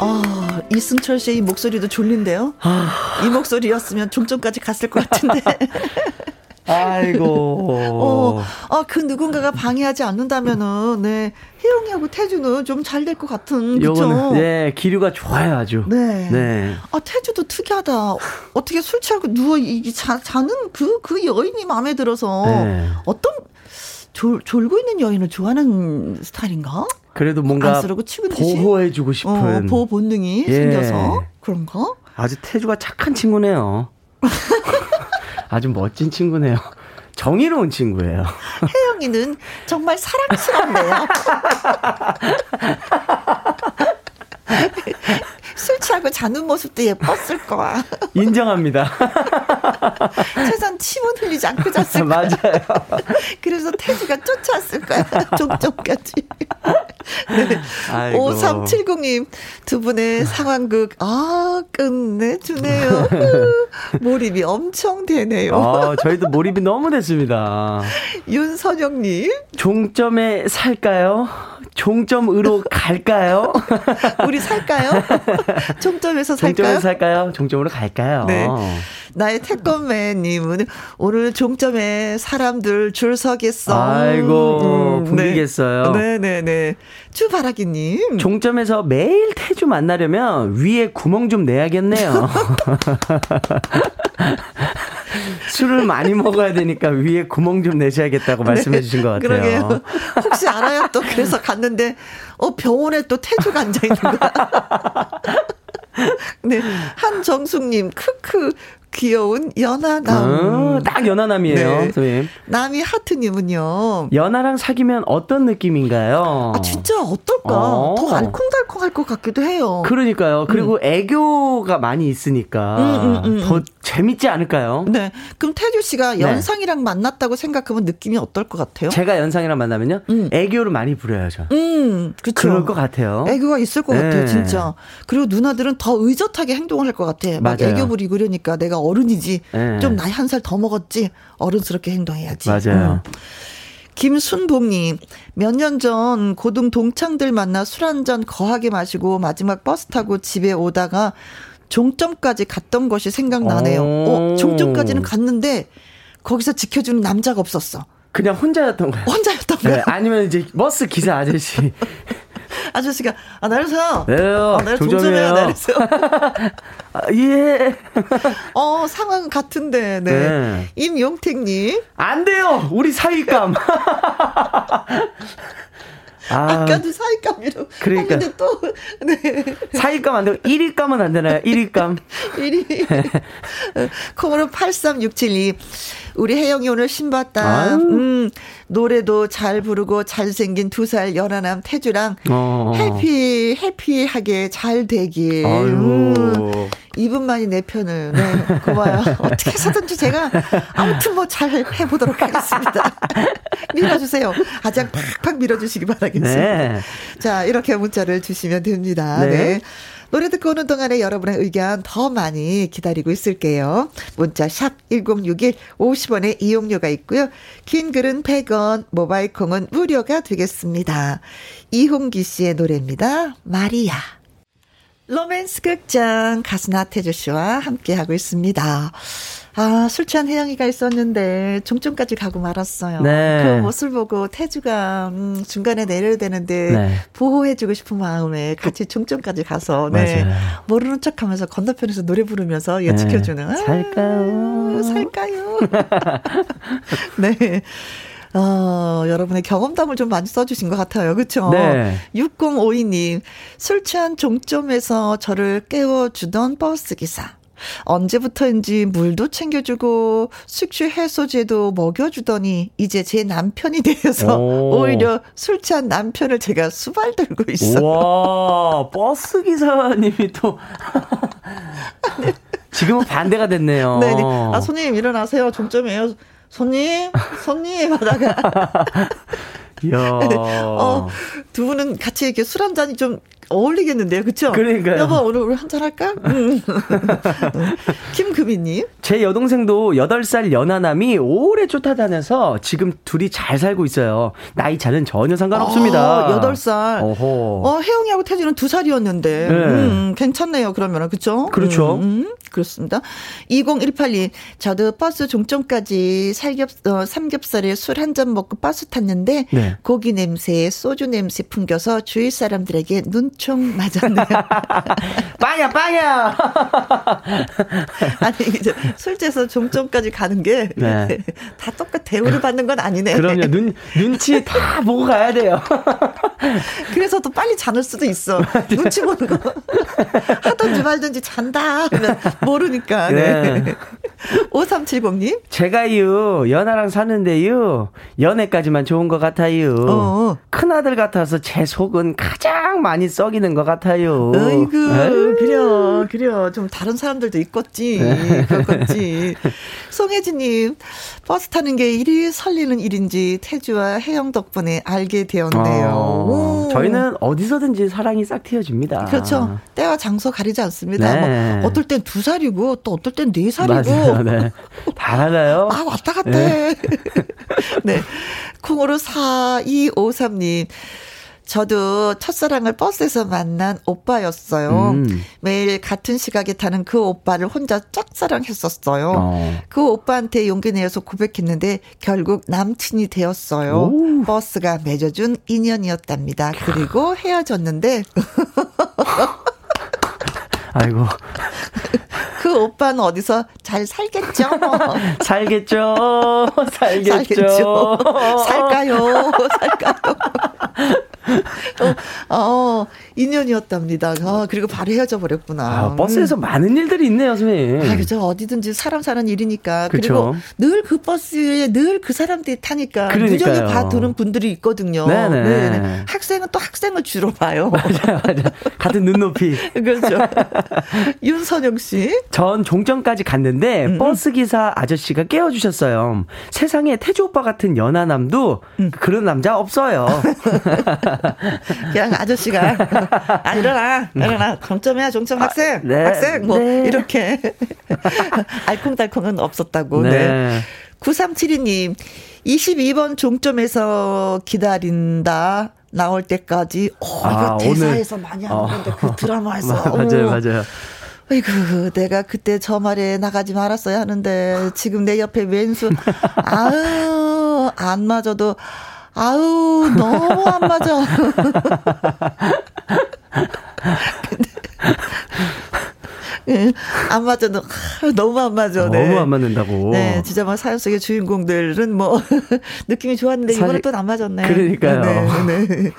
아, 이승철 씨의 이 목소리도 졸린데요? 아... 이 목소리였으면 종점까지 갔을 것 같은데. 아이고. 어, 아, 그 누군가가 방해하지 않는다면은, 네. 혜영이하고 태주는 좀 잘 될 것 같은, 그죠? 네, 기류가 좋아요, 아주. 네. 네. 아, 태주도 특이하다. 어떻게 술 취하고 누워, 이, 자, 자는 그, 그 여인이 마음에 들어서. 네. 어떤, 졸, 졸고 있는 여인을 좋아하는 스타일인가? 그래도 뭔가 보호해주고 싶은 어, 보호 본능이 예. 생겨서 그런가? 아주 태주가 착한 친구네요. 아주 멋진 친구네요. 정의로운 친구예요. 혜영이는 정말 사랑스럽네요. 술 취하고 자는 모습도 예뻤을 거야. 인정합니다. 최소한 침은 흘리지 않고 잤을 거야. 맞아요. 그래서 태주가 쫓아왔을 거야. 종점까지. 네. 5370님, 두 분의 상황극, 아, 끝내주네요. 몰입이 엄청 되네요. 아, 저희도 몰입이 너무 됐습니다. 윤선영님. 종점에 살까요? 종점으로 갈까요? 우리 살까요? 종점에서 살까요? 종점에서 살까요? 종점으로 갈까요? 네. 나의 태권맨님은 오늘 종점에 사람들 줄 서겠어. 아이고, 음, 붐비겠어요. 네. 네네네. 네, 주바라기님. 종점에서 매일 태주 만나려면 위에 구멍 좀 내야겠네요. 술을 많이 먹어야 되니까 위에 구멍 좀 내셔야겠다고 네, 말씀해 주신 것 같아요. 그러게요. 혹시 알아요? 또 그래서 갔는데, 어, 병원에 또 태주가 앉아 있는 거야. 네. 한정숙님, 크크. 귀여운 연하남. 아, 딱 연하남이에요, 네. 선생님. 남이 하트님은요. 연하랑 사귀면 어떤 느낌인가요? 아, 진짜 어떨까? 어. 더 알콩달콩 할 것 같기도 해요. 그러니까요. 그리고 음. 애교가 많이 있으니까 음, 음, 음더 음. 재밌지 않을까요? 네. 그럼 태주 씨가 네. 연상이랑 네. 만났다고 생각하면 느낌이 어떨 것 같아요? 제가 연상이랑 만나면요? 음. 애교를 많이 부려야죠. 음, 그쵸. 그럴 것 같아요. 애교가 있을 것 네. 같아요, 진짜. 그리고 누나들은 더 의젓하게 행동을 할 것 같아. 막 맞아요. 애교 부리고 이러니까 내가 어른이지. 네. 좀 나이 한 살 더 먹었지. 어른스럽게 행동해야지. 맞아요. 음. 김순복님, 몇 년 전 고등 동창들 만나 술 한 잔 거하게 마시고 마지막 버스 타고 집에 오다가 종점까지 갔던 것이 생각나네요. 어, 종점까지는 갔는데 거기서 지켜주는 남자가 없었어. 그냥 혼자였던 거예요. 혼자였던 거예요. 네, 아니면 이제 버스 기사 아저씨. 아저씨가 아 내리세요. 네요. 아, 종점이에요. 내리세요. 아, 예. 어 상황 같은데. 네. 네. 임용택님. 안 돼요. 우리 사이감. 아, 까도 사익감이라고. 그러니까. 근데 또, 네. 사익감 안 되고, 1일감은 안 되나요? 1일감. 1일. 콩으로 83672. 우리 혜영이 오늘 신봤다. 음, 노래도 잘 부르고 잘생긴 두 살 연하남 태주랑 어. 해피, 해피하게 잘 되길. 음, 이분만이 내 편을. 네, 고마워요. 어떻게 해서든지 제가 아무튼 뭐 잘 해보도록 하겠습니다. 밀어주세요. 가장 팍팍 밀어주시기 바라겠습니다. 네. 자, 이렇게 문자를 주시면 됩니다. 네. 네. 노래 듣고 오는 동안에 여러분의 의견 더 많이 기다리고 있을게요. 문자 샵 1061, 50원의 이용료가 있고요. 긴 글은 100원, 모바일 콩은 무료가 되겠습니다. 이홍기 씨의 노래입니다. 마리아. 로맨스 극장 가수 나태주 씨와 함께하고 있습니다. 아, 술 취한 혜영이가 있었는데 종점까지 가고 말았어요. 네. 그 모습을 보고 태주가 음, 중간에 내려야 되는데 네. 보호해주고 싶은 마음에 같이 종점까지 가서 네. 맞아요. 모르는 척하면서 건너편에서 노래 부르면서 예, 네. 지켜주는 아, 살까요? 살까요? 네. 어, 여러분의 경험담을 좀 많이 써주신 것 같아요. 그쵸? 네. 6052님, 술 취한 종점에서 저를 깨워주던 버스기사. 언제부터인지 물도 챙겨주고 숙취 해소제도 먹여주더니 이제 제 남편이 되어서 오. 오히려 술 취한 남편을 제가 수발 들고 있어요. 와 버스 기사님이 또 지금은 반대가 됐네요. 네 네. 아 손님 일어나세요. 종점이에요. 손님, 손님 하다가. 이야. 어, 두 분은 같이 이렇게 술 한 잔이 좀 어울리겠는데요, 그쵸? 그러니까요. 여보, 오늘 우리 한잔 할까? 음. 김금희님. 제 여동생도 8살 연하남이 오래 쫓아다녀서 지금 둘이 잘 살고 있어요. 나이 차는 전혀 상관없습니다. 어, 8살. 어허. 어, 혜영이하고 태진은 2 살이었는데. 네. 음, 괜찮네요, 그러면은. 그쵸? 그렇죠. 음, 음, 그렇습니다. 2018님. 저도 버스 종점까지 살겹, 어, 삼겹살에 술 한 잔 먹고 버스 탔는데. 네. 고기 냄새에 소주 냄새 풍겨서 주위 사람들에게 눈총 맞았네요. 빵야, 빵야! 아니, 이제 술집에서 종점까지 가는 게. 네. 다 똑같 대우를 받는 건 아니네. 그럼요. 눈, 눈치 다 보고 가야 돼요. 그래서 또 빨리 자는 수도 있어. 눈치 보는 거. 하든지 말든지 잔다. 하면 모르니까. 네. 네. 5370님. 제가요, 연하랑 사는데요, 연애까지만 좋은 것 같아요. 어. 큰아들 같아서 제 속은 가장 많이 썩이는 것 같아요. 어이구, 에이. 그려, 그려. 좀 다른 사람들도 있겠지. 네. 그렇겠지. 송혜진님, 버스 타는 게 일이 설리는 일인지 태주와 혜영 덕분에 알게 되었네요. 어, 오. 저희는 어디서든지 사랑이 싹 튀어집니다. 그렇죠. 때와 장소 가리지 않습니다. 네. 뭐 어떨 땐 두 살이고, 또 어떨 땐 네 살이고. 네. 다 달라요. 아, 왔다 갔다 해. 네. 콩으로 4253님. 저도 첫사랑을 버스에서 만난 오빠였어요. 음. 매일 같은 시각에 타는 그 오빠를 혼자 짝사랑했었어요. 어. 그 오빠한테 용기 내어서 고백했는데 결국 남친이 되었어요. 오. 버스가 맺어준 인연이었답니다. 그리고 헤어졌는데 아이고. 그 오빠는 어디서 잘 살겠죠? 살겠죠. 살겠죠. 살겠죠. 살까요? 살까요? 어, 어, 인연이었답니다. 아, 그리고 바로 헤어져 버렸구나. 아, 버스에서 많은 일들이 있네요, 선생님. 아, 그죠. 어디든지 사람 사는 일이니까. 그쵸. 그리고 늘 그 버스에 늘 그 사람들이 타니까. 무정히 봐두는 분들이 있거든요. 네네. 네네. 학생은 또 학생을 주로 봐요. 맞아, 맞아. 같은 눈높이. 그렇죠. 윤선영 씨. 전 종점까지 갔는데 음, 버스 기사 아저씨가 깨워주셨어요. 세상에 태주 오빠 같은 연하남도 음. 그런 남자 없어요. 그냥 아저씨가 아 일어나 일어나 종점이야 종점 학생 네. 학생 뭐 네. 이렇게 알콩달콩은 없었다고 네. 네. 9372님 22번 종점에서 기다린다 나올 때까지 어 이거 아, 오늘. 대사에서 많이 하는 어. 건데 그 드라마에서 맞아요. 맞아요. 아이고 내가 그때 저 말에 나가지 말았어야 하는데 지금 내 옆에 왼수 아유 안 맞아도 아우 너무 안 맞아. 예, 안 맞아도 아, 너무 안 맞아. 네. 너무 안 맞는다고. 네, 진짜 막 사연 속의 주인공들은 뭐 느낌이 좋았는데 이번에 사실- 또안 맞았네. 그러니까요. 네, 네.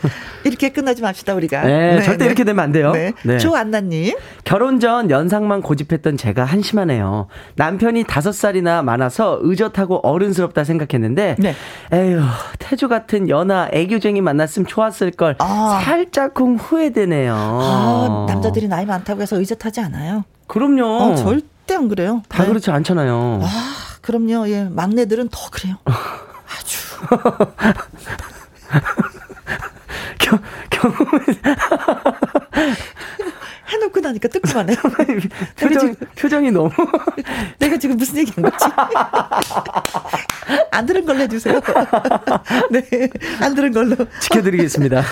이렇게 끝나지 맙시다 우리가. 네, 절대 이렇게 되면 안 돼요. 네. 네. 조안나님. 결혼 전 연상만 고집했던 제가 한심하네요. 남편이 다섯 살이나 많아서 의젓하고 어른스럽다 생각했는데, 네. 에휴, 태주 같은 연하 애교쟁이 만났으면 좋았을 걸 아. 살짝쿵 후회되네요. 아, 남자들이 나이 많다고 해서 의젓하지 않아요. 그럼요. 어, 절대 안 그래요. 다 네. 그렇지 않잖아요. 아, 그럼요. 예, 막내들은 더 그래요. 아주. 경, 경험을, 해놓고 나니까 뜨끔하네요. 표정, 표정이 너무. 내가 지금 무슨 얘기 한 거지? 안 들은 걸로 해주세요. 네, 안 들은 걸로. 지켜드리겠습니다.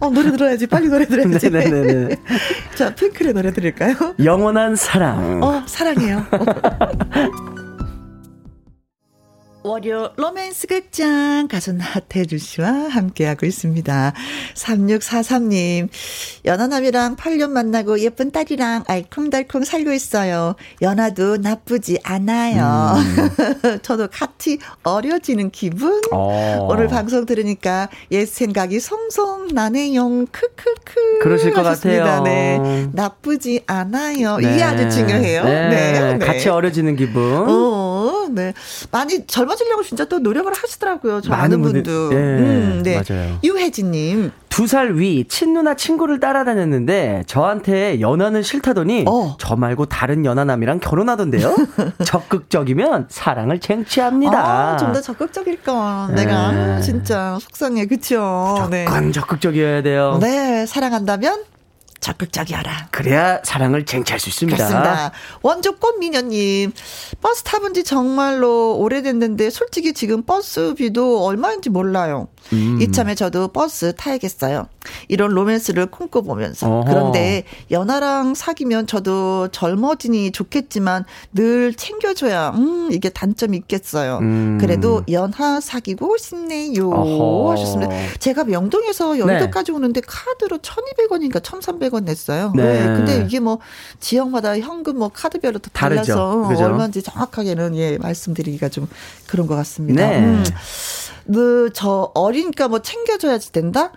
어, 노래 들어야지. 빨리 노래 들어야지. 네네네네. 자, 핑클의 노래 들을까요? 영원한 사랑. 어, 사랑해요. 월요 로맨스 극장 가수 나태주 씨와 함께하고 있습니다. 3643님, 연하남이랑 8년 만나고 예쁜 딸이랑 알콩달콩 살고 있어요. 연하도 나쁘지 않아요. 저도 같이 어려지는 기분? 어. 오늘 방송 들으니까 옛 생각이 송송 나네요. 크크크. 그러실 것 하셨습니다. 같아요. 네. 나쁘지 않아요. 네. 이게 아주 중요해요. 네. 네. 네. 같이 어려지는 기분. 어, 네. 많이 젊어 지려고 진짜 또 노력을 하시더라고요. 저 많은 아는 분도. 예, 음, 네. 맞아요. 유혜진님. 두 살 위 친누나 친구를 따라다녔는데 저한테 연하는 싫다더니 어. 저 말고 다른 연하남이랑 결혼하던데요. 적극적이면 사랑을 쟁취합니다. 아, 좀 더 적극적일 건. 네. 내가 진짜 속상해. 그쵸? 네. 무조건 적극적이어야 돼요. 네, 사랑한다면 적극적이어라. 그래야 사랑을 쟁취할 수 있습니다. 그렇습니다. 원조꽃 미녀님, 버스 타본 지 정말로 오래됐는데 솔직히 지금 버스비도 얼마인지 몰라요. 음. 이참에 저도 버스 타야겠어요. 이런 로맨스를 꿈꿔보면서. 어허. 그런데 연하랑 사귀면 저도 젊어지니 좋겠지만 늘 챙겨줘야, 음, 이게 단점이 있겠어요. 음. 그래도 연하 사귀고 싶네요. 어허. 하셨습니다. 제가 명동에서 여의도까지 네. 오는데 카드로 1200원인가 1300원 냈어요. 네. 네. 근데 이게 뭐 지역마다 현금 뭐 카드별로 또 달라서 얼마인지 정확하게는 예, 말씀드리기가 좀 그런 것 같습니다. 네. 음. 그 저 어 리니까 뭐 챙겨줘야지 된다?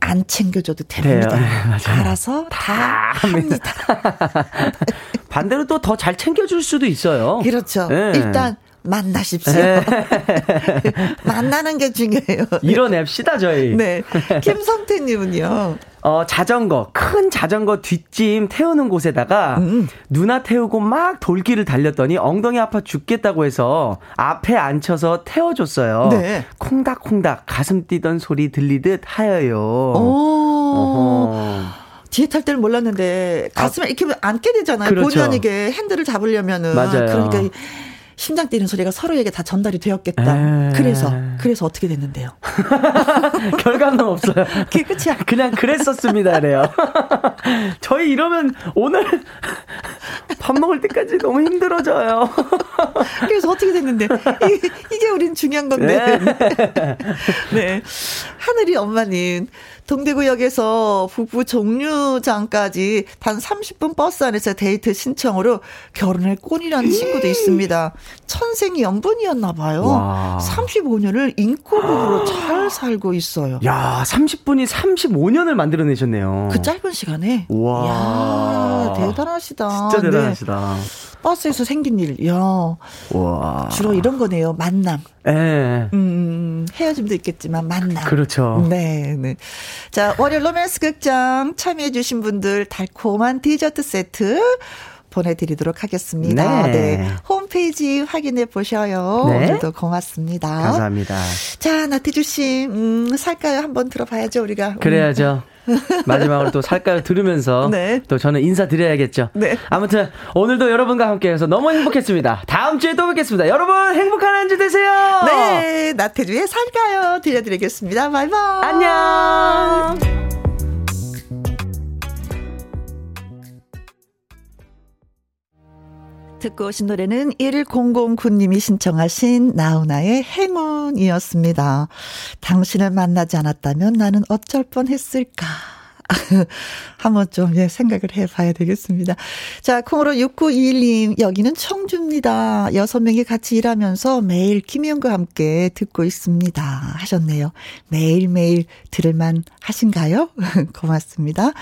안 챙겨줘도 됩니다. 네, 알아서 다, 다 합니다. 반대로 또 더 잘 챙겨줄 수도 있어요. 그렇죠. 네. 일단 만나십시오. 네. 만나는 게 중요해요. 이뤄냅시다, 저희. 네. 김성태님은요. 어, 자전거, 큰 자전거 뒷짐 태우는 곳에다가 음. 누나 태우고 막 돌길을 달렸더니 엉덩이 아파 죽겠다고 해서 앞에 앉혀서 태워줬어요. 네. 콩닥콩닥 가슴 뛰던 소리 들리듯 하여요. 오. 뒤에 탈 때는 몰랐는데 가슴에 아, 이렇게 앉게 되잖아요. 그렇죠. 본의 아니게 핸들을 잡으려면은. 맞아요. 그러니까 심장 뛰는 소리가 서로에게 다 전달이 되었겠다. 에이. 그래서 그래서 어떻게 됐는데요? 결과는 없어요. 그게 끝이야. 그냥 그랬었습니다래요. 저희 이러면 오늘 밥 먹을 때까지 너무 힘들어져요. 그래서 어떻게 됐는데 이게, 이게 우린 중요한 건데. 네. 네. 하늘이 엄마님 동대구역에서 부부 종류장까지 단 30분 버스 안에서 데이트 신청으로 결혼을 꼰이라는 친구도 있습니다. 천생 연분이었나 봐요. 와. 35년을 인코부부로 잘 살고 있어요. 야, 30분이 35년을 만들어내셨네요. 그 짧은 시간에. 와. 야, 대단하시다. 진짜 대단하시다. 네. 버스에서 생긴 일, 야. 와. 주로 이런 거네요. 만남. 예. 음, 음, 헤어짐도 있겠지만 만남. 그렇죠. 네, 네. 자, 월요 로맨스 극장 참여해주신 분들 달콤한 디저트 세트. 보내드리도록 하겠습니다. 네. 네. 홈페이지 확인해 보셔요. 네. 오늘도 고맙습니다. 감사합니다. 자, 나태주 씨, 음, 살까요? 한번 들어봐야죠, 우리가. 그래야죠. 마지막으로 또 살까요 들으면서 네. 또 저는 인사드려야겠죠. 네. 아무튼 오늘도 여러분과 함께해서 너무 행복했습니다. 다음 주에 또 뵙겠습니다. 여러분 행복한 한 주 되세요. 네, 나태주의 살까요 들려드리겠습니다. 바이바이. 안녕. 듣고 오신 노래는 1009님이 신청하신 나훈아의 행운이었습니다. 당신을 만나지 않았다면 나는 어쩔 뻔 했을까. 한번 좀, 예, 생각을 해 봐야 되겠습니다. 자, 콩으로 6921님, 여기는 청주입니다. 여섯 명이 같이 일하면서 매일 김희영과 함께 듣고 있습니다. 하셨네요. 매일매일 들을만 하신가요? 고맙습니다.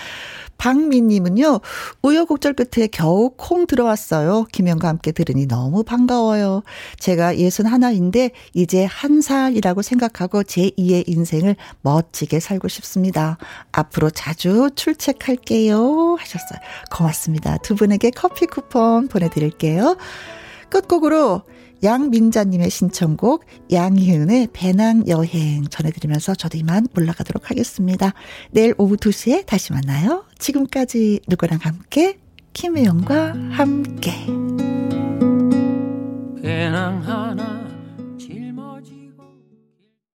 박미님은요, 우여곡절 끝에 겨우 콩 들어왔어요. 김영과 함께 들으니 너무 반가워요. 제가 예순 하나인데, 이제 한 살이라고 생각하고 제 2의 인생을 멋지게 살고 싶습니다. 앞으로 자주 출첵할게요. 하셨어요. 고맙습니다. 두 분에게 커피 쿠폰 보내드릴게요. 끝곡으로 양민자님의 신청곡 양희은의 배낭 여행 전해드리면서 저도 이만 올라가도록 하겠습니다. 내일 오후 2시에 다시 만나요. 지금까지 누구랑 함께 김혜영과 함께 배낭 하나